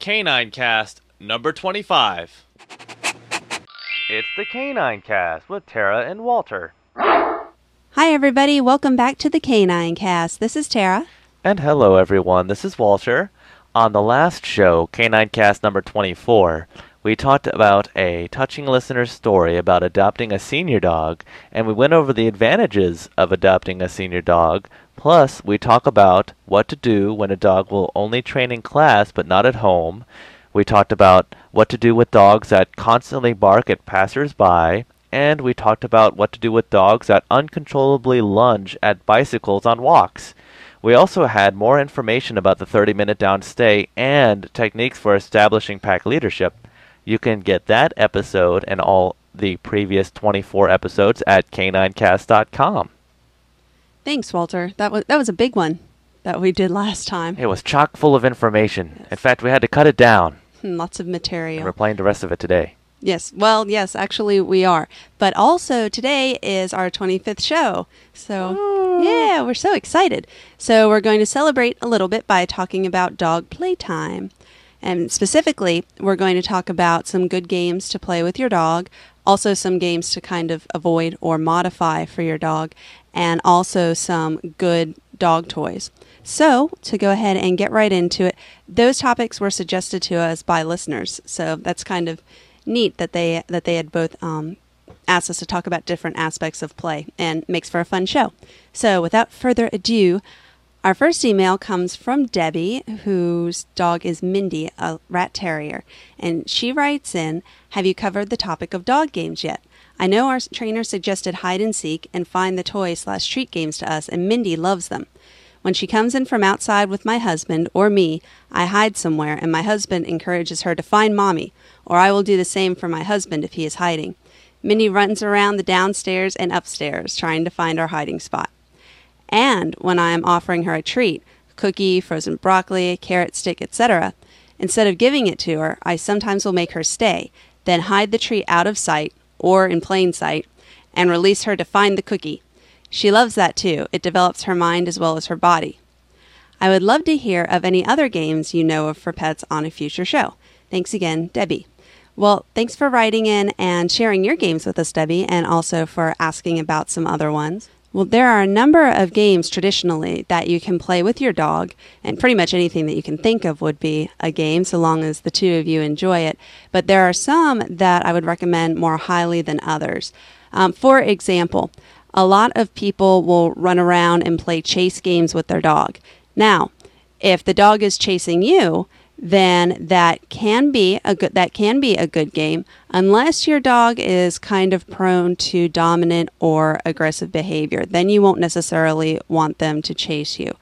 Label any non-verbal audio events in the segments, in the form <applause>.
Canine Cast number 25. It's the Canine Cast with Tara and Walter. Hi, everybody. Welcome back to the Canine Cast. This is Tara. And hello, everyone. This is Walter. On the last show, Canine Cast number 24, we talked about a touching listener story about adopting a senior dog, and we went over the advantages of adopting a senior dog. Plus, we talk about what to do when a dog will only train in class but not at home. We talked about what to do with dogs that constantly bark at passers-by, and we talked about what to do with dogs that uncontrollably lunge at bicycles on walks. We also had more information about the 30 minute down stay and techniques for establishing pack leadership. You can get that episode and all the previous 24 episodes at caninecast.com. Thanks, Walter. That was that was a big one that we did last time. It was chock full of information. In fact, we had to cut it down. Hmm, Lots of And material. we're playing the rest of it today. Yes. Well, yes, actually we are. But also today is our 25th show. So, yeah, we're so excited. So, we're going to celebrate a little bit by talking about dog playtime. And specifically, we're going to talk about some good games to play with your dog, also some games to kind of avoid or modify for your dog, and also some good dog toys. So, to go ahead and get right into it, those topics were suggested to us by listeners. So, that's kind of neat that they that they had both um, asked us to talk about different aspects of play and makes for a fun show. So, without further ado, our first email comes from Debbie, whose dog is Mindy, a rat terrier, and she writes in, "Have you covered the topic of dog games yet?" I know our trainer suggested hide and seek and find the toy slash treat games to us, and Mindy loves them. When she comes in from outside with my husband or me, I hide somewhere, and my husband encourages her to find mommy, or I will do the same for my husband if he is hiding. Mindy runs around the downstairs and upstairs trying to find our hiding spot. And when I am offering her a treat, cookie, frozen broccoli, carrot stick, etc., instead of giving it to her, I sometimes will make her stay, then hide the treat out of sight or in plain sight, and release her to find the cookie. She loves that too. It develops her mind as well as her body. I would love to hear of any other games you know of for pets on a future show. Thanks again, Debbie. Well, thanks for writing in and sharing your games with us, Debbie, and also for asking about some other ones. Well, there are a number of games traditionally that you can play with your dog, and pretty much anything that you can think of would be a game so long as the two of you enjoy it. But there are some that I would recommend more highly than others. Um, for example, a lot of people will run around and play chase games with their dog. Now, if the dog is chasing you, then that can be a good that can be a good game unless your dog is kind of prone to dominant or aggressive behavior. Then you won't necessarily want them to chase you.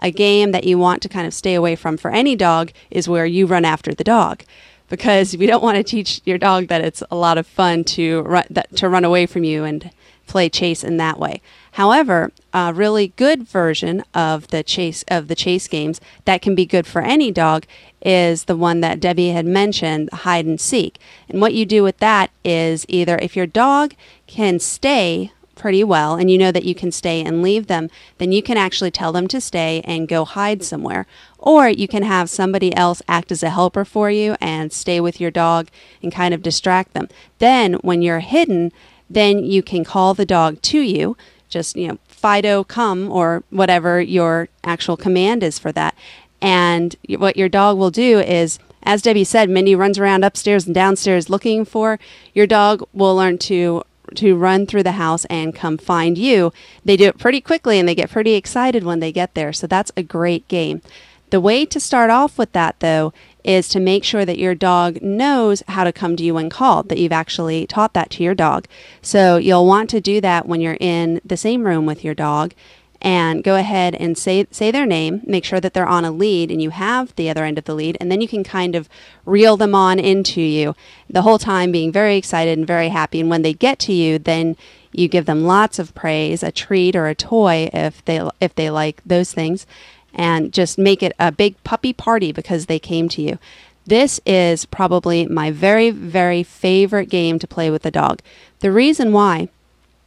A game that you want to kind of stay away from for any dog is where you run after the dog because we don't want to teach your dog that it's a lot of fun to run that, to run away from you and play chase in that way. However, a really good version of the chase of the chase games that can be good for any dog is the one that Debbie had mentioned, hide and seek. And what you do with that is either if your dog can stay pretty well and you know that you can stay and leave them, then you can actually tell them to stay and go hide somewhere. Or you can have somebody else act as a helper for you and stay with your dog and kind of distract them. Then when you're hidden, then you can call the dog to you. Just, you know, Fido, come, or whatever your actual command is for that. And what your dog will do is, as Debbie said, Mindy runs around upstairs and downstairs looking for your dog will learn to to run through the house and come find you. They do it pretty quickly and they get pretty excited when they get there. So that's a great game. The way to start off with that though is to make sure that your dog knows how to come to you when called, that you've actually taught that to your dog. So you'll want to do that when you're in the same room with your dog and go ahead and say say their name, make sure that they're on a lead and you have the other end of the lead and then you can kind of reel them on into you the whole time being very excited and very happy and when they get to you then you give them lots of praise, a treat or a toy if they if they like those things and just make it a big puppy party because they came to you. This is probably my very, very favorite game to play with a dog. The reason why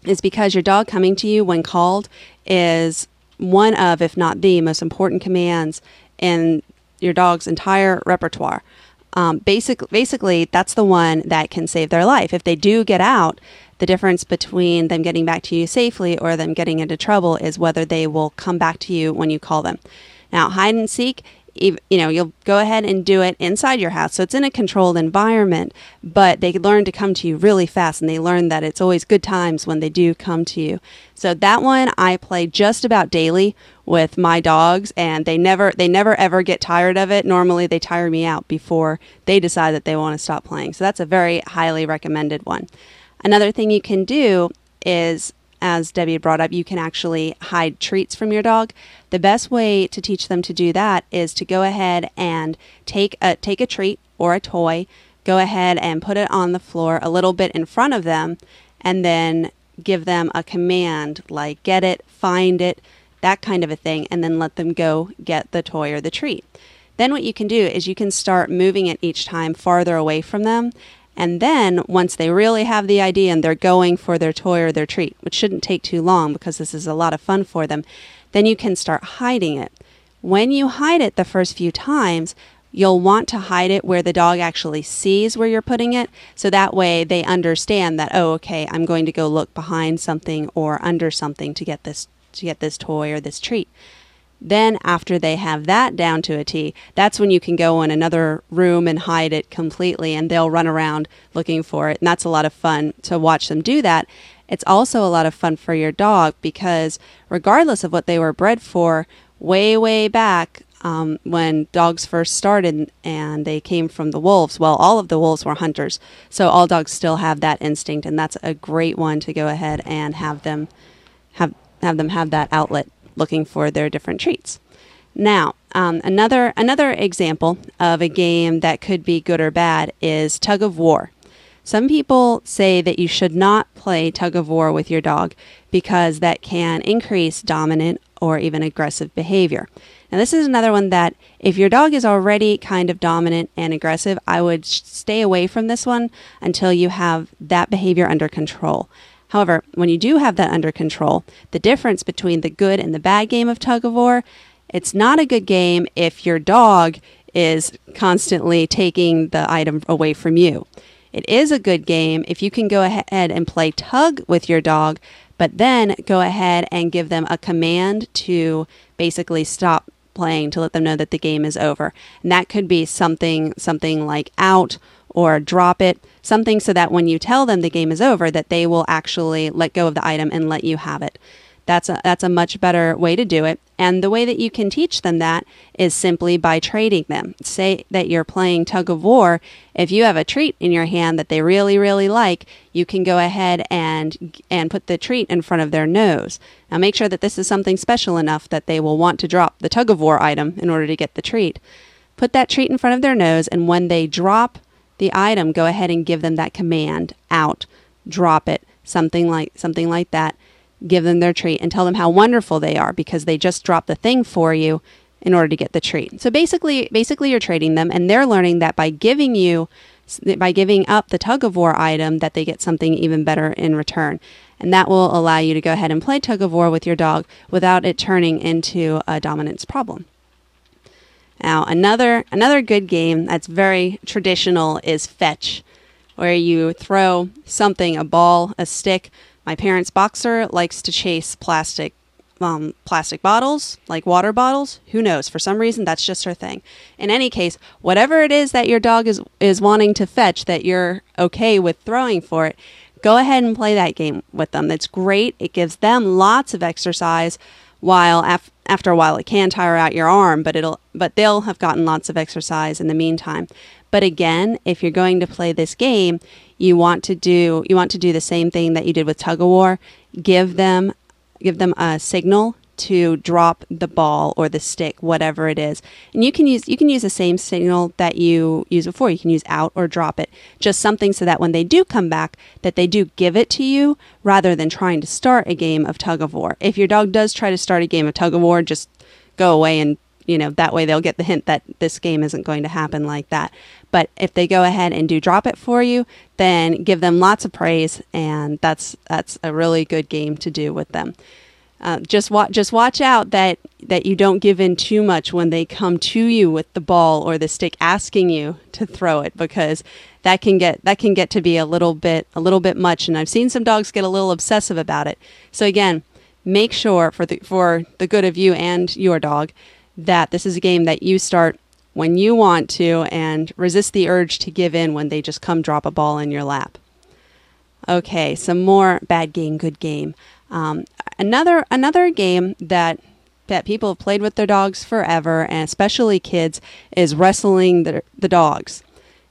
is because your dog coming to you when called is one of, if not the most important commands in your dog's entire repertoire. Um, basic, basically, that's the one that can save their life. If they do get out, the difference between them getting back to you safely or them getting into trouble is whether they will come back to you when you call them. Now, hide and seek, you know, you'll go ahead and do it inside your house. So it's in a controlled environment, but they learn to come to you really fast and they learn that it's always good times when they do come to you. So that one I play just about daily with my dogs and they never they never ever get tired of it. Normally they tire me out before they decide that they want to stop playing. So that's a very highly recommended one. Another thing you can do is as Debbie brought up, you can actually hide treats from your dog. The best way to teach them to do that is to go ahead and take a take a treat or a toy, go ahead and put it on the floor a little bit in front of them, and then give them a command like get it, find it, that kind of a thing, and then let them go get the toy or the treat. Then what you can do is you can start moving it each time farther away from them and then once they really have the idea and they're going for their toy or their treat, which shouldn't take too long because this is a lot of fun for them, then you can start hiding it. When you hide it the first few times, you'll want to hide it where the dog actually sees where you're putting it. So that way they understand that, oh, okay, I'm going to go look behind something or under something to get this to get this toy or this treat. Then, after they have that down to a T, that's when you can go in another room and hide it completely, and they'll run around looking for it. And that's a lot of fun to watch them do that. It's also a lot of fun for your dog because, regardless of what they were bred for, way, way back um, when dogs first started and they came from the wolves, well, all of the wolves were hunters. So, all dogs still have that instinct, and that's a great one to go ahead and have them have, have them have that outlet looking for their different treats. Now, um, another another example of a game that could be good or bad is tug of war. Some people say that you should not play tug of war with your dog because that can increase dominant or even aggressive behavior. Now, this is another one that if your dog is already kind of dominant and aggressive, I would stay away from this one until you have that behavior under control. However, when you do have that under control, the difference between the good and the bad game of tug of war, it's not a good game if your dog is constantly taking the item away from you. It is a good game if you can go ahead and play tug with your dog, but then go ahead and give them a command to basically stop playing to let them know that the game is over. And that could be something something like out or drop it, something so that when you tell them the game is over, that they will actually let go of the item and let you have it. That's a, that's a much better way to do it. And the way that you can teach them that is simply by trading them. Say that you're playing tug of war. If you have a treat in your hand that they really, really like, you can go ahead and, and put the treat in front of their nose. Now make sure that this is something special enough that they will want to drop the tug of war item in order to get the treat. Put that treat in front of their nose, and when they drop the item, go ahead and give them that command out, drop it, something like something like that. Give them their treat and tell them how wonderful they are because they just dropped the thing for you in order to get the treat. So basically basically you're trading them and they're learning that by giving you by giving up the tug of war item that they get something even better in return. And that will allow you to go ahead and play tug of war with your dog without it turning into a dominance problem. Now, another another good game that's very traditional is fetch, where you throw something, a ball, a stick. My parents' boxer likes to chase plastic um, plastic bottles, like water bottles. Who knows? For some reason, that's just her thing. In any case, whatever it is that your dog is is wanting to fetch, that you're okay with throwing for it, go ahead and play that game with them. That's great. It gives them lots of exercise while af- after a while it can tire out your arm but it'll but they'll have gotten lots of exercise in the meantime. But again if you're going to play this game you want to do you want to do the same thing that you did with tug of war give them give them a signal to drop the ball or the stick, whatever it is. And you can use you can use the same signal that you used before. You can use out or drop it. Just something so that when they do come back, that they do give it to you rather than trying to start a game of tug of war. If your dog does try to start a game of tug of war, just go away and you know that way they'll get the hint that this game isn't going to happen like that. But if they go ahead and do drop it for you, then give them lots of praise and that's that's a really good game to do with them. Uh, just watch just watch out that that you don't give in too much when they come to you with the ball or the stick asking you to throw it because that can get that can get to be a little bit a little bit much and I've seen some dogs get a little obsessive about it. So again, make sure for the for the good of you and your dog that this is a game that you start when you want to and resist the urge to give in when they just come drop a ball in your lap. Okay, some more bad game, good game. Um, another another game that that people have played with their dogs forever, and especially kids, is wrestling the the dogs.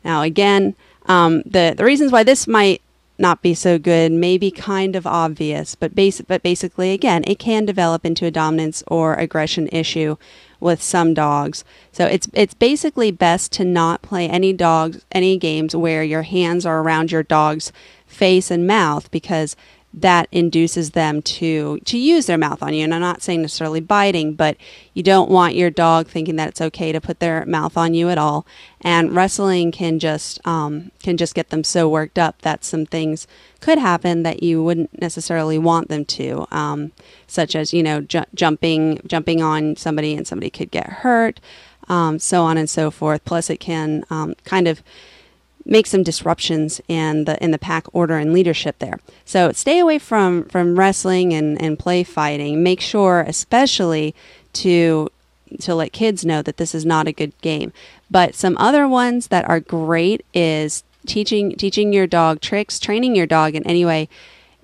Now, again, um, the the reasons why this might not be so good may be kind of obvious, but basic, but basically, again, it can develop into a dominance or aggression issue with some dogs. So it's it's basically best to not play any dogs any games where your hands are around your dog's face and mouth because that induces them to to use their mouth on you. And i'm not saying necessarily biting but you don't want your dog thinking that it's okay to put their mouth on you at all. And wrestling can just um, can just get them so worked up that some things could happen that you wouldn't necessarily want them to um, such as you know ju- jumping jumping on somebody and somebody could get hurt um, so on and so forth. Plus it can um, kind of make some disruptions in the in the pack order and leadership there. So stay away from from wrestling and, and play fighting. Make sure especially to to let kids know that this is not a good game. But some other ones that are great is teaching teaching your dog tricks, training your dog in any way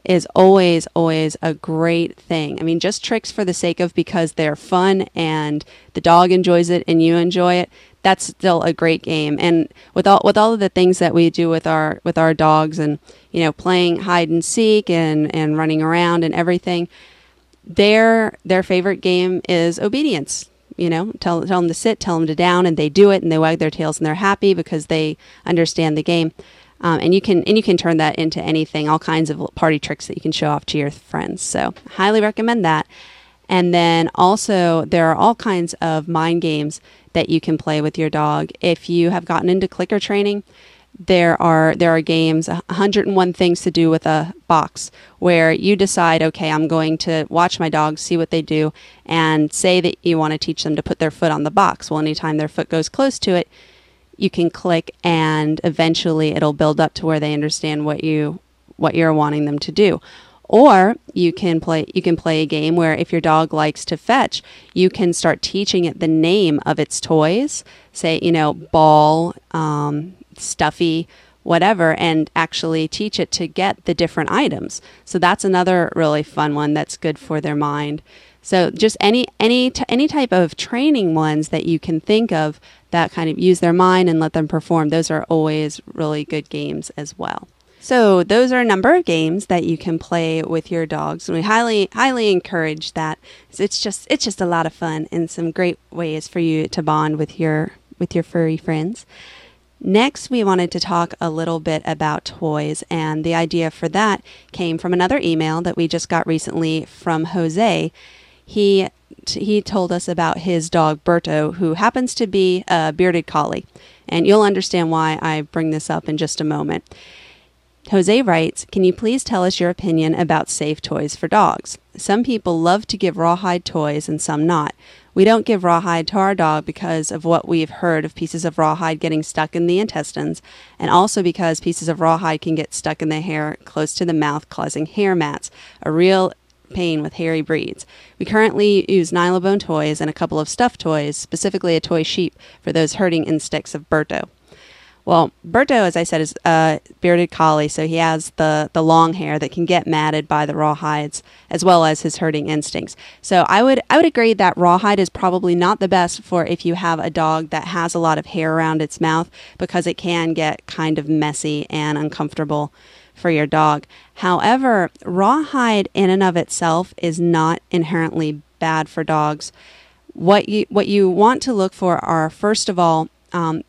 is always always a great thing. I mean, just tricks for the sake of because they're fun and the dog enjoys it and you enjoy it that's still a great game. And with all with all of the things that we do with our with our dogs, and you know, playing hide and seek and and running around and everything, their their favorite game is obedience. You know, tell tell them to sit, tell them to down, and they do it, and they wag their tails, and they're happy because they understand the game. Um, and you can and you can turn that into anything, all kinds of party tricks that you can show off to your friends. So, highly recommend that. And then also, there are all kinds of mind games that you can play with your dog. If you have gotten into clicker training, there are there are games 101 things to do with a box where you decide okay i'm going to watch my dogs see what they do and say that you want to teach them to put their foot on the box well anytime their foot goes close to it you can click and eventually it'll build up to where they understand what you what you're wanting them to do or you can play you can play a game where if your dog likes to fetch, you can start teaching it the name of its toys. Say, you know, ball, um, stuffy, whatever, and actually teach it to get the different items. So that's another really fun one that's good for their mind. So just any any t- any type of training ones that you can think of that kind of use their mind and let them perform. Those are always really good games as well. So those are a number of games that you can play with your dogs, and we highly highly encourage that. It's just it's just a lot of fun and some great ways for you to bond with your with your furry friends. Next, we wanted to talk a little bit about toys, and the idea for that came from another email that we just got recently from Jose. He he told us about his dog Berto, who happens to be a bearded collie, and you'll understand why I bring this up in just a moment. Jose writes, Can you please tell us your opinion about safe toys for dogs? Some people love to give rawhide toys and some not. We don't give rawhide to our dog because of what we've heard of pieces of rawhide getting stuck in the intestines, and also because pieces of rawhide can get stuck in the hair close to the mouth, causing hair mats, a real pain with hairy breeds. We currently use Nylabone toys and a couple of stuffed toys, specifically a toy sheep, for those herding instincts of Berto. Well, Berto, as I said, is a bearded collie, so he has the, the long hair that can get matted by the rawhides, as well as his herding instincts. So I would I would agree that rawhide is probably not the best for if you have a dog that has a lot of hair around its mouth, because it can get kind of messy and uncomfortable for your dog. However, rawhide in and of itself is not inherently bad for dogs. What you what you want to look for are first of all um,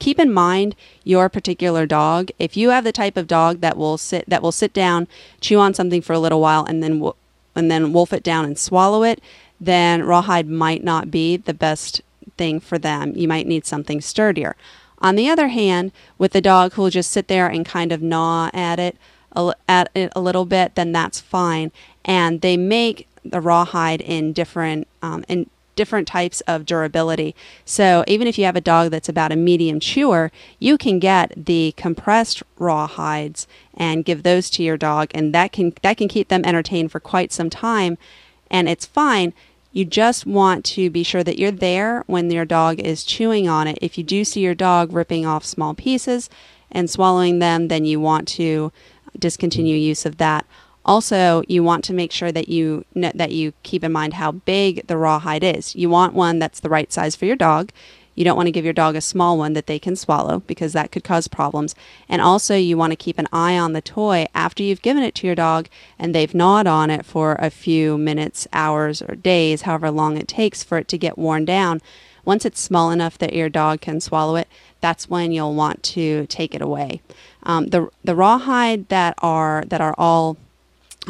keep in mind your particular dog. If you have the type of dog that will sit that will sit down, chew on something for a little while, and then and then wolf it down and swallow it, then rawhide might not be the best thing for them. You might need something sturdier. On the other hand, with the dog who will just sit there and kind of gnaw at it, at it a little bit, then that's fine. And they make the rawhide in different um, in different types of durability. So even if you have a dog that's about a medium chewer, you can get the compressed raw hides and give those to your dog and that can that can keep them entertained for quite some time and it's fine. You just want to be sure that you're there when your dog is chewing on it. If you do see your dog ripping off small pieces and swallowing them, then you want to discontinue use of that. Also, you want to make sure that you that you keep in mind how big the rawhide is. You want one that's the right size for your dog. You don't want to give your dog a small one that they can swallow because that could cause problems. And also, you want to keep an eye on the toy after you've given it to your dog and they've gnawed on it for a few minutes, hours, or days, however long it takes for it to get worn down. Once it's small enough that your dog can swallow it, that's when you'll want to take it away. Um, the the rawhide that are that are all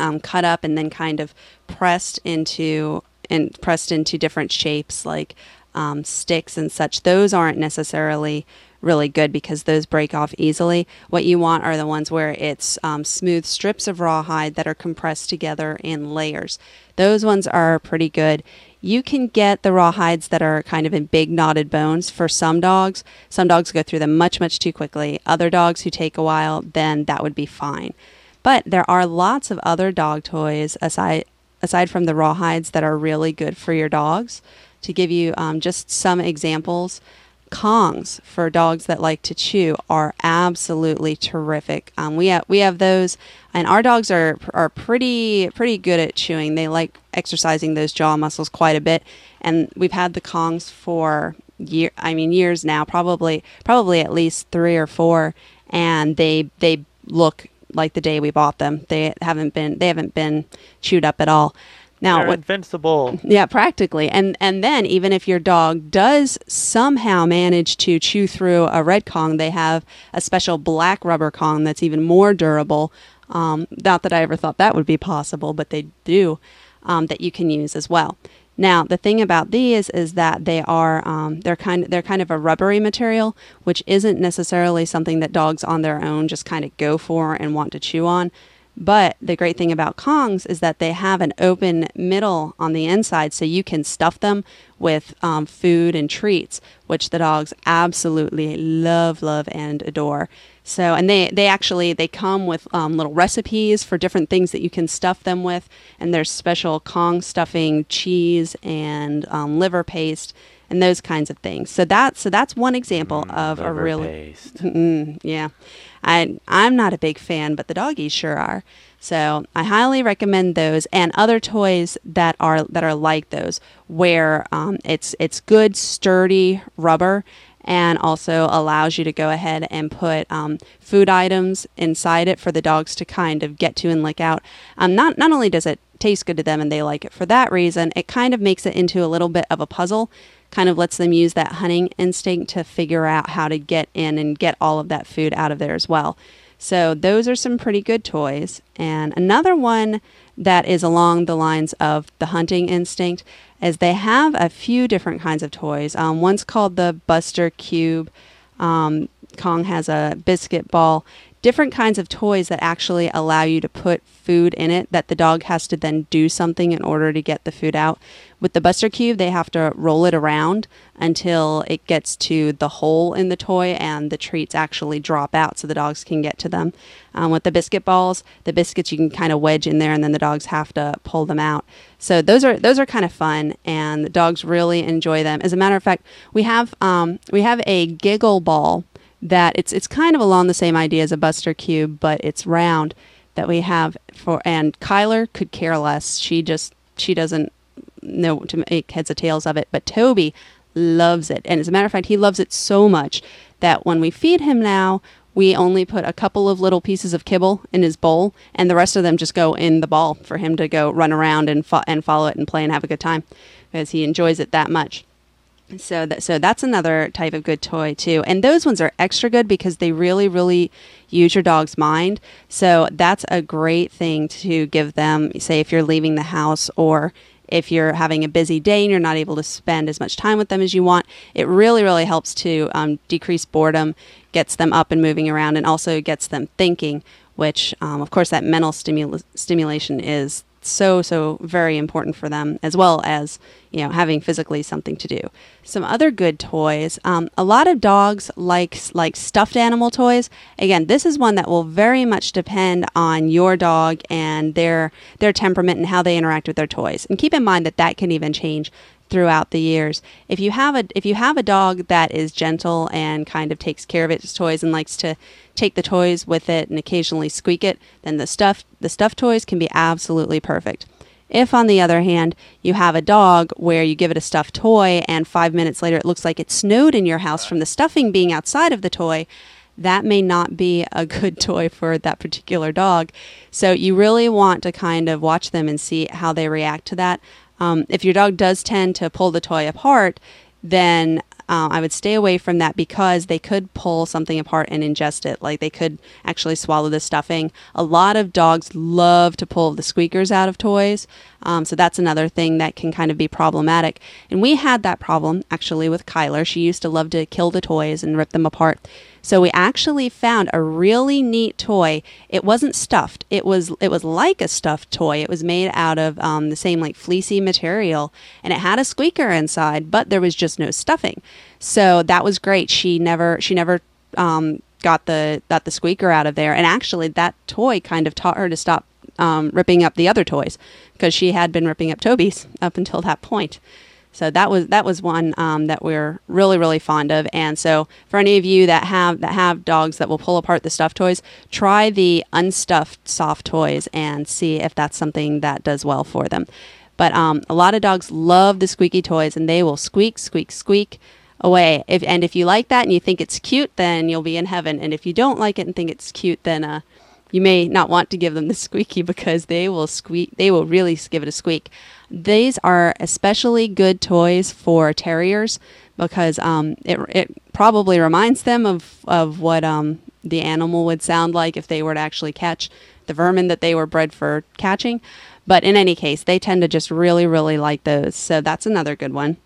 um, cut up and then kind of pressed into and pressed into different shapes like um, sticks and such. Those aren't necessarily really good because those break off easily. What you want are the ones where it's um, smooth strips of rawhide that are compressed together in layers. Those ones are pretty good. You can get the rawhides that are kind of in big knotted bones for some dogs. Some dogs go through them much, much too quickly. Other dogs who take a while, then that would be fine. But there are lots of other dog toys aside aside from the rawhides that are really good for your dogs. To give you um, just some examples, Kongs for dogs that like to chew are absolutely terrific. Um, we have we have those, and our dogs are are pretty pretty good at chewing. They like exercising those jaw muscles quite a bit, and we've had the Kongs for year I mean years now, probably probably at least three or four, and they they look like the day we bought them. They haven't been they haven't been chewed up at all. Now, They're what, invincible. Yeah, practically. And and then even if your dog does somehow manage to chew through a red Kong, they have a special black rubber Kong that's even more durable. Um, not that I ever thought that would be possible, but they do. Um, that you can use as well. Now, the thing about these is that they are um, they're kind of, they're kind of a rubbery material, which isn't necessarily something that dogs on their own just kind of go for and want to chew on. But the great thing about Kongs is that they have an open middle on the inside, so you can stuff them with um, food and treats, which the dogs absolutely love, love, and adore. So, and they, they actually, they come with um, little recipes for different things that you can stuff them with. And there's special Kong stuffing cheese and um, liver paste and those kinds of things. So that, so that's one example mm, of a really, paste. <laughs> Mm, yeah. I, I'm not a big fan, but the doggies sure are. So I highly recommend those and other toys that are that are like those, where um, it's it's good sturdy rubber and also allows you to go ahead and put um, food items inside it for the dogs to kind of get to and lick out. Um, not not only does it taste good to them and they like it for that reason, it kind of makes it into a little bit of a puzzle. Kind of lets them use that hunting instinct to figure out how to get in and get all of that food out of there as well. So those are some pretty good toys. And another one that is along the lines of the hunting instinct is they have a few different kinds of toys. Um, one's called the Buster Cube. Um, Kong has a biscuit ball different kinds of toys that actually allow you to put food in it that the dog has to then do something in order to get the food out. With the Buster Cube, they have to roll it around until it gets to the hole in the toy and the treats actually drop out so the dogs can get to them. Um, with the biscuit balls, the biscuits you can kind of wedge in there and then the dogs have to pull them out. So those are those are kind of fun and the dogs really enjoy them. As a matter of fact, we have um, we have a giggle ball that it's it's kind of along the same idea as a Buster Cube, but it's round that we have for and Kyler could care less. She just she doesn't know to make heads or tails of it, but Toby loves it. And as a matter of fact, he loves it so much that when we feed him now, we only put a couple of little pieces of kibble in his bowl, and the rest of them just go in the ball for him to go run around and fo- and follow it and play and have a good time because he enjoys it that much. So that so that's another type of good toy too. And those ones are extra good because they really really use your dog's mind. So that's a great thing to give them say if you're leaving the house or if you're having a busy day and you're not able to spend as much time with them as you want, it really, really helps to um, decrease boredom, gets them up and moving around, and also gets them thinking, which, um, of course, that mental stimul- stimulation is so so very important for them as well as you know having physically something to do. Some other good toys um, a lot of dogs like like stuffed animal toys. Again this is one that will very much depend on your dog and their their temperament and how they interact with their toys. And keep in mind that that can even change throughout the years. If you have a if you have a dog that is gentle and kind of takes care of its toys and likes to take the toys with it and occasionally squeak it, then the stuff the stuffed toys can be absolutely perfect. If, on the other hand, you have a dog where you give it a stuffed toy and five minutes later it looks like it snowed in your house from the stuffing being outside of the toy, that may not be a good toy for that particular dog. So you really want to kind of watch them and see how they react to that. Um, if your dog does tend to pull the toy apart, then uh, I would stay away from that because they could pull something apart and ingest it. Like they could actually swallow the stuffing. A lot of dogs love to pull the squeakers out of toys. Um, so that's another thing that can kind of be problematic. And we had that problem actually with Kyler. She used to love to kill the toys and rip them apart. So we actually found a really neat toy. It wasn't stuffed. It was it was like a stuffed toy. It was made out of um, the same like fleecy material, and it had a squeaker inside, but there was just no stuffing. So that was great. She never she never um, got the got the squeaker out of there, and actually that toy kind of taught her to stop um, ripping up the other toys because she had been ripping up Toby's up until that point. So that was that was one um, that we're really really fond of. And so for any of you that have that have dogs that will pull apart the stuffed toys, try the unstuffed soft toys and see if that's something that does well for them. But um, a lot of dogs love the squeaky toys, and they will squeak, squeak, squeak away. If and if you like that and you think it's cute, then you'll be in heaven. And if you don't like it and think it's cute, then uh, you may not want to give them the <laughs> squeaky because they will squeak. They will really give it a squeak. These are especially good toys for terriers because um, it, it probably reminds them of, of what um, the animal would sound like if they were to actually catch the vermin that they were bred for catching. But in any case, they tend to just really, really like those. So that's another good one.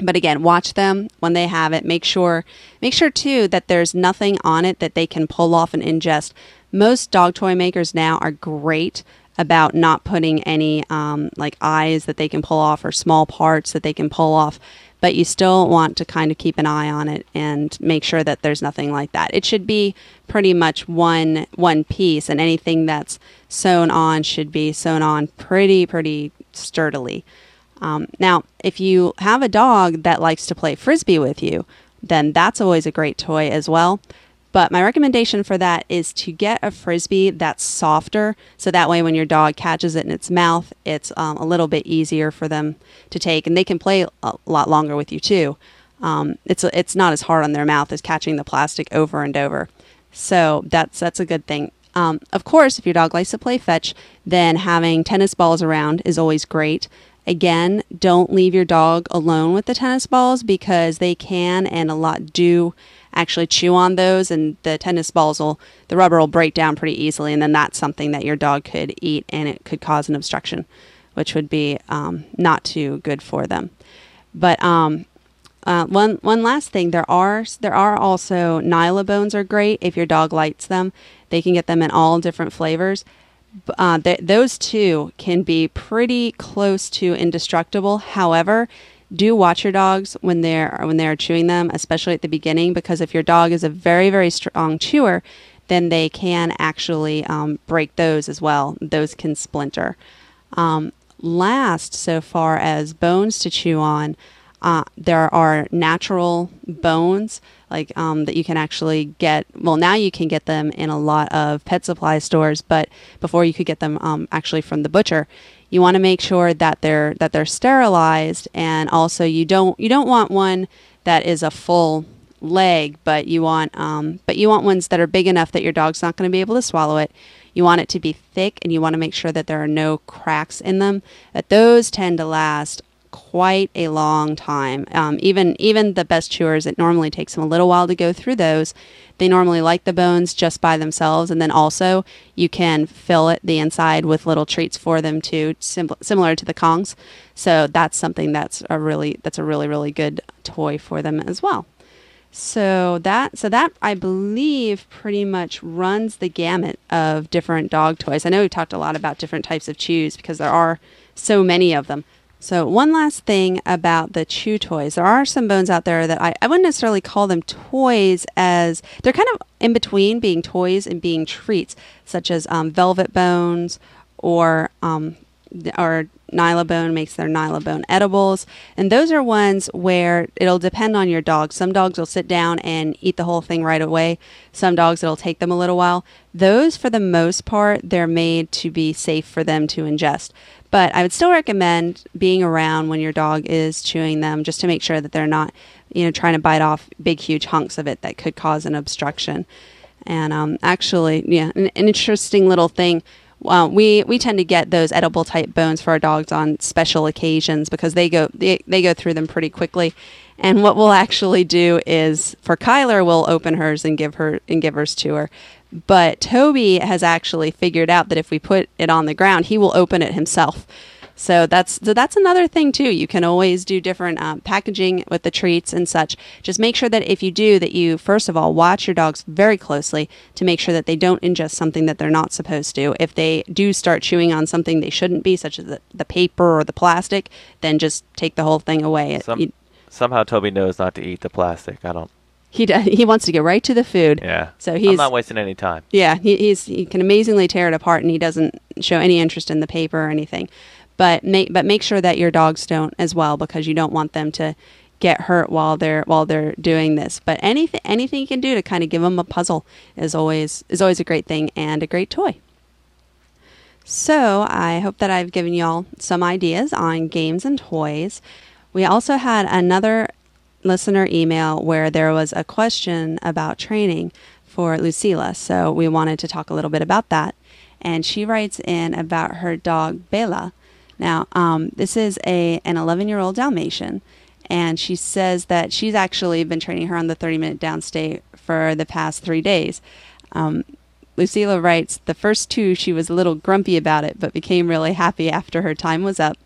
But again, watch them when they have it. Make sure, make sure too that there's nothing on it that they can pull off and ingest. Most dog toy makers now are great about not putting any um, like eyes that they can pull off or small parts that they can pull off but you still want to kind of keep an eye on it and make sure that there's nothing like that. It should be pretty much one one piece and anything that's sewn on should be sewn on pretty pretty sturdily. Um, now if you have a dog that likes to play frisbee with you then that's always a great toy as well but my recommendation for that is to get a frisbee that's softer, so that way when your dog catches it in its mouth, it's um, a little bit easier for them to take, and they can play a lot longer with you too. Um, it's it's not as hard on their mouth as catching the plastic over and over, so that's that's a good thing. Um, of course, if your dog likes to play fetch, then having tennis balls around is always great. Again, don't leave your dog alone with the tennis balls because they can and a lot do actually chew on those and the tennis balls will the rubber will break down pretty easily and then that's something that your dog could eat and it could cause an obstruction which would be um, not too good for them. But um, uh, one one last thing there are there are also Nylabones are great if your dog likes them. They can get them in all different flavors. Uh, th- those two can be pretty close to indestructible. However do watch your dogs when they're when they're chewing them, especially at the beginning, because if your dog is a very very strong chewer, then they can actually um, break those as well. Those can splinter. Um, last, so far as bones to chew on, uh, there are natural bones like um, that you can actually get. Well, now you can get them in a lot of pet supply stores, but before you could get them um, actually from the butcher you want to make sure that they're that they're sterilized and also you don't you don't want one that is a full leg but you want um, but you want ones that are big enough that your dog's not going to be able to swallow it. You want it to be thick and you want to make sure that there are no cracks in them. That those tend to last quite a long time. Um, even even the best chewers, it normally takes them a little while to go through those. They normally like the bones just by themselves, and then also you can fill it the inside with little treats for them too, sim- similar to the Kongs. So that's something that's a really that's a really really good toy for them as well. So that so that I believe pretty much runs the gamut of different dog toys. I know we've talked a lot about different types of chews because there are so many of them. So one last thing about the chew toys. There are some bones out there that I, I wouldn't necessarily call them toys as they're kind of in between being toys and being treats, such as um, velvet bones or um, or Nylabone makes their Nylabone edibles. And those are ones where it'll depend on your dog. Some dogs will sit down and eat the whole thing right away. Some dogs, it'll take them a little while. Those, for the most part, they're made to be safe for them to ingest. But I would still recommend being around when your dog is chewing them just to make sure that they're not, you know, trying to bite off big, huge hunks of it that could cause an obstruction. And um, actually, yeah, an, an interesting little thing we we tend to get those edible type bones for our dogs on special occasions because they go they, they go through them pretty quickly. And what we'll actually do is for Kyler, we'll open hers and give her and give hers to her. But Toby has actually figured out that if we put it on the ground, he will open it himself. So that's so that's another thing too. You can always do different um, packaging with the treats and such. Just make sure that if you do, that you first of all watch your dogs very closely to make sure that they don't ingest something that they're not supposed to. If they do start chewing on something they shouldn't be, such as the, the paper or the plastic, then just take the whole thing away. Some, You- somehow Toby knows not to eat the plastic. I don't. he does, he wants to get right to the food. Yeah. So I'm he's not wasting any time. Yeah, he, he's he can amazingly tear it apart, and he doesn't show any interest in the paper or anything. But make but make sure that your dogs don't as well, because you don't want them to get hurt while they're while they're doing this. But anything anything you can do to kind of give them a puzzle is always is always a great thing and a great toy. So I hope that I've given y'all some ideas on games and toys. We also had another listener email where there was a question about training for Lucila. So we wanted to talk a little bit about that. And she writes in about her dog Bela. Now, um, this is a an 11 year old Dalmatian, and she says that she's actually been training her on the 30 minute downstay for the past three days. Um, Lucila writes, the first two she was a little grumpy about it, but became really happy after her time was up.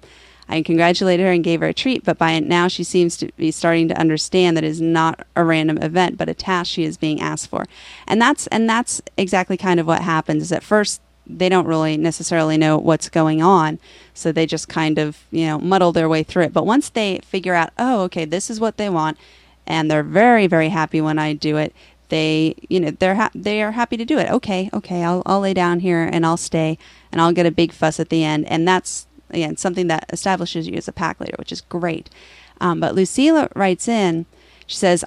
I congratulated her and gave her a treat, but by now she seems to be starting to understand that it is not a random event, but a task she is being asked for. And that's and that's exactly kind of what happens. Is at first they don't really necessarily know what's going on, so they just kind of you know muddle their way through it. But once they figure out, oh, okay, this is what they want, and they're very very happy when I do it. They you know they're ha- they are happy to do it. Okay, okay, I'll I'll lay down here and I'll stay and I'll get a big fuss at the end, and that's again something that establishes you as a pack leader, which is great. Um, but Lucila writes in, she says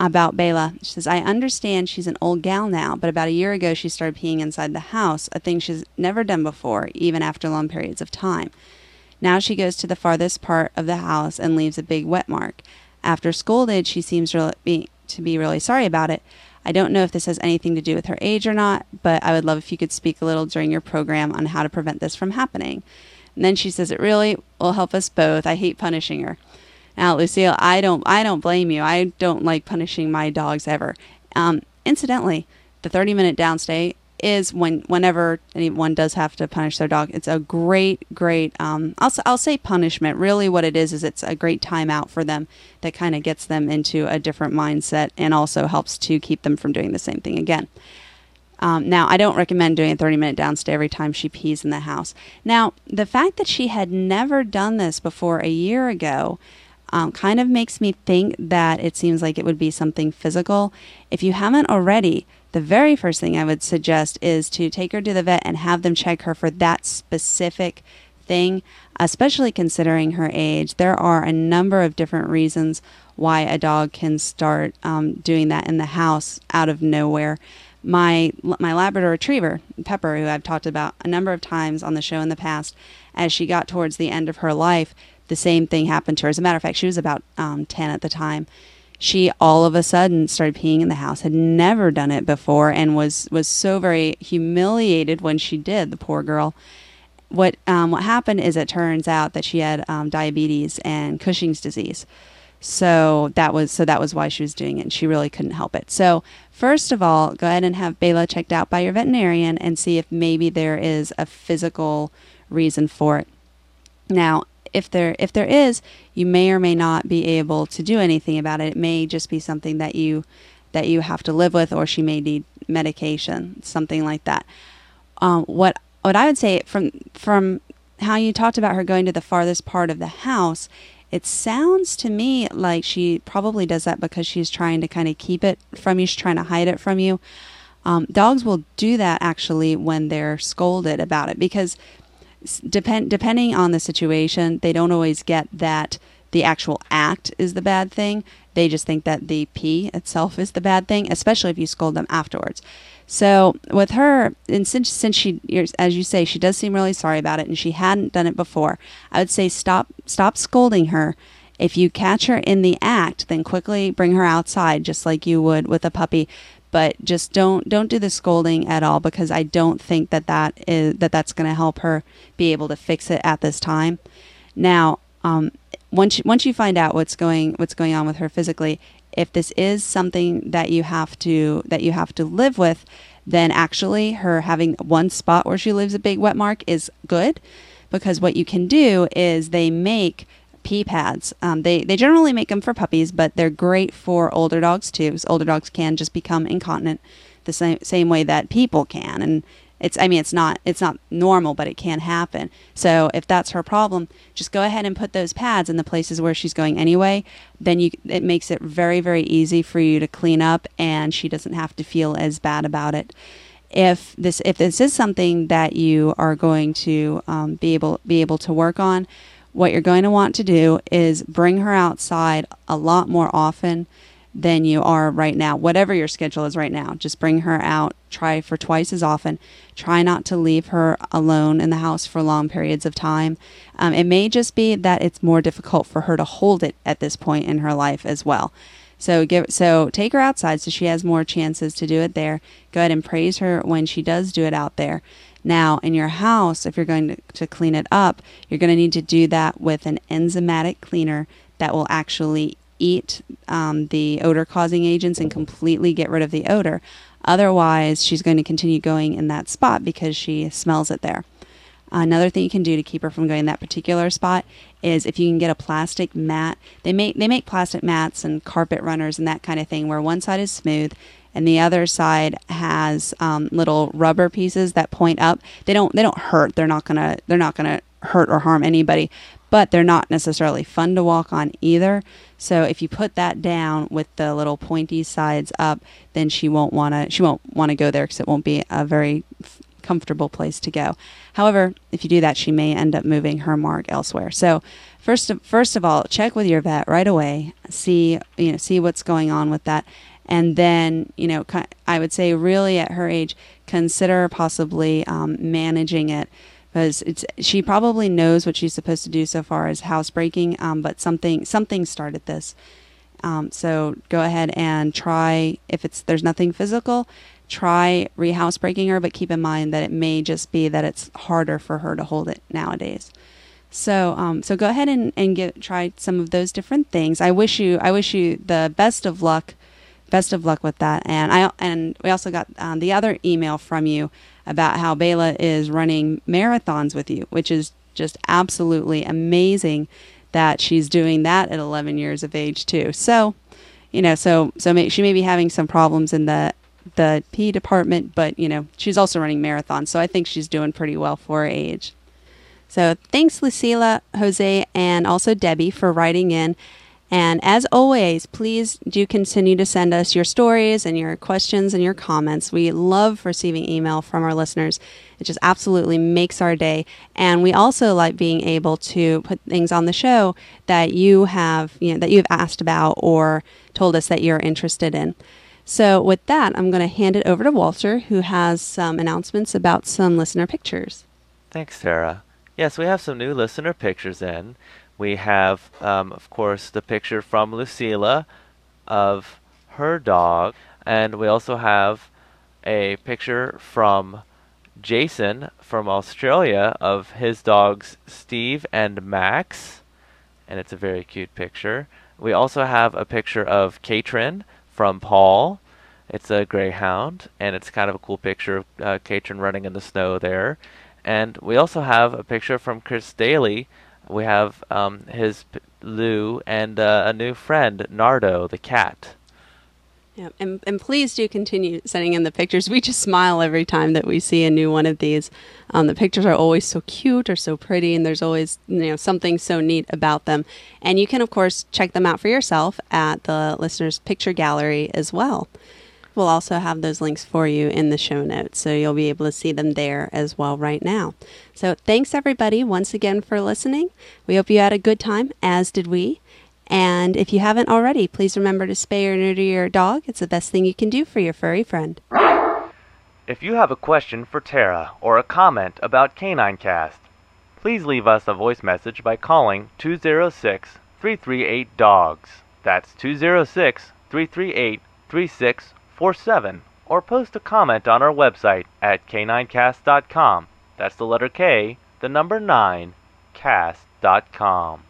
about Bela. She says, I understand she's an old gal now, but about a year ago she started peeing inside the house, a thing she's never done before, even after long periods of time. Now she goes to the farthest part of the house and leaves a big wet mark. After scolded, she seems to be really sorry about it. I don't know if this has anything to do with her age or not, but I would love if you could speak a little during your program on how to prevent this from happening. And then she says, It really will help us both. I hate punishing her. Now, Lucille, I don't, I don't blame you. I don't like punishing my dogs ever. Um, incidentally, the 30-minute downstay is when, whenever anyone does have to punish their dog, it's a great, great. Um, I'll, I'll say punishment. Really, what it is is it's a great timeout for them that kind of gets them into a different mindset and also helps to keep them from doing the same thing again. Um, now, I don't recommend doing a 30 minute downstay every time she pees in the house. Now, the fact that she had never done this before a year ago um, kind of makes me think that it seems like it would be something physical. If you haven't already, the very first thing I would suggest is to take her to the vet and have them check her for that specific thing, especially considering her age. There are a number of different reasons why a dog can start um, doing that in the house out of nowhere. My my Labrador Retriever Pepper, who I've talked about a number of times on the show in the past, as she got towards the end of her life, the same thing happened to her. As a matter of fact, she was about um, ten at the time. She all of a sudden started peeing in the house. Had never done it before, and was was so very humiliated when she did. The poor girl what um, what happened is it turns out that she had um, diabetes and Cushing's disease. So that was so that was why she was doing it. And she really couldn't help it. So first of all, go ahead and have Bela checked out by your veterinarian and see if maybe there is a physical reason for it. Now, if there if there is, you may or may not be able to do anything about it. It may just be something that you that you have to live with, or she may need medication, something like that. Um, what what I would say from from how you talked about her going to the farthest part of the house, it sounds to me like she probably does that because she's trying to kind of keep it from you. She's trying to hide it from you. Um, dogs will do that actually when they're scolded about it because depend depending on the situation, they don't always get that the actual act is the bad thing. They just think that the pee itself is the bad thing, especially if you scold them afterwards. So with her, and since since she, as you say, she does seem really sorry about it, and she hadn't done it before. I would say stop stop scolding her. If you catch her in the act, then quickly bring her outside, just like you would with a puppy. But just don't don't do the scolding at all because I don't think that that is that that's going to help her be able to fix it at this time. Now, um, once you, once you find out what's going what's going on with her physically, if this is something that you have to that you have to live with, then actually her having one spot where she leaves a big wet mark is good because what you can do is they make pee pads. Um, they they generally make them for puppies, but they're great for older dogs too. Because older dogs can just become incontinent the same same way that people can, and it's I mean it's not it's not normal, but it can happen. So if that's her problem, just go ahead and put those pads in the places where she's going anyway. Then you it makes it very very easy for you to clean up, and she doesn't have to feel as bad about it. If this if this is something that you are going to um, be able be able to work on, what you're going to want to do is bring her outside a lot more often than you are right now. Whatever your schedule is right now, just bring her out. Try for twice as often. Try not to leave her alone in the house for long periods of time. Um, it may just be that it's more difficult for her to hold it at this point in her life as well. So give so take her outside so she has more chances to do it there. Go ahead and praise her when she does do it out there. Now, in your house, if you're going to, to clean it up, you're going to need to do that with an enzymatic cleaner that will actually eat um, the odor causing agents and completely get rid of the odor. Otherwise, she's going to continue going in that spot because she smells it there. Another thing you can do to keep her from going in that particular spot is if you can get a plastic mat. They make they make plastic mats and carpet runners and that kind of thing where one side is smooth and the other side has um, little rubber pieces that point up. They don't they don't hurt. They're not gonna they're not gonna hurt or harm anybody, but they're not necessarily fun to walk on either. So if you put that down with the little pointy sides up, then she won't want to she won't want to go there because it won't be a very f- comfortable place to go. However, if you do that, she may end up moving her mark elsewhere. So first of, first of all, check with your vet right away. See you know see what's going on with that, and then you know I would say really at her age, consider possibly um, managing it because it's she probably knows what she's supposed to do so far as housebreaking, um, but something something started this. Um, so go ahead and try if it's there's nothing physical, try rehousebreaking her, but keep in mind that it may just be that it's harder for her to hold it nowadays. So um, so go ahead and, and get try some of those different things. I wish you I wish you the best of luck, best of luck with that. And I and we also got um, the other email from you about how Bela is running marathons with you, which is just absolutely amazing that she's doing that at 11 years of age too. So, you know, so so may, she may be having some problems in the the P department, but you know, she's also running marathons, so I think she's doing pretty well for her age. So, thanks Lucila, Jose, and also Debbie for writing in and as always, please do continue to send us your stories and your questions and your comments. We love receiving email from our listeners. It just absolutely makes our day. And we also like being able to put things on the show that you have, you know, that you've asked about or told us that you're interested in. So with that, I'm going to hand it over to Walter, who has some announcements about some listener pictures. Thanks, Sarah. Yes, we have some new listener pictures in. We have, um, of course, the picture from Lucila of her dog, and we also have a picture from Jason from Australia of his dogs Steve and Max, and it's a very cute picture. We also have a picture of Katrin from Paul. It's a greyhound, and it's kind of a cool picture of uh, Katrin running in the snow there. And we also have a picture from Chris Daly we have um, his p- Lou and uh, a new friend, Nardo the cat. Yeah, and, and please do continue sending in the pictures. We just smile every time that we see a new one of these. Um, the pictures are always so cute or so pretty, and there's always you know something so neat about them. And you can of course check them out for yourself at the listeners' picture gallery as well. We'll also have those links for you in the show notes, so you'll be able to see them there as well right now. So thanks everybody once again for listening. We hope you had a good time, as did we. And if you haven't already, please remember to spay or neuter your dog. It's the best thing you can do for your furry friend. If you have a question for Tara or a comment about K9Cast, please leave us a voice message by calling 206 338 DOGS. That's 206 338 3647. Or post a comment on our website at k9cast.com. That's the letter K, the number 9, cast.com.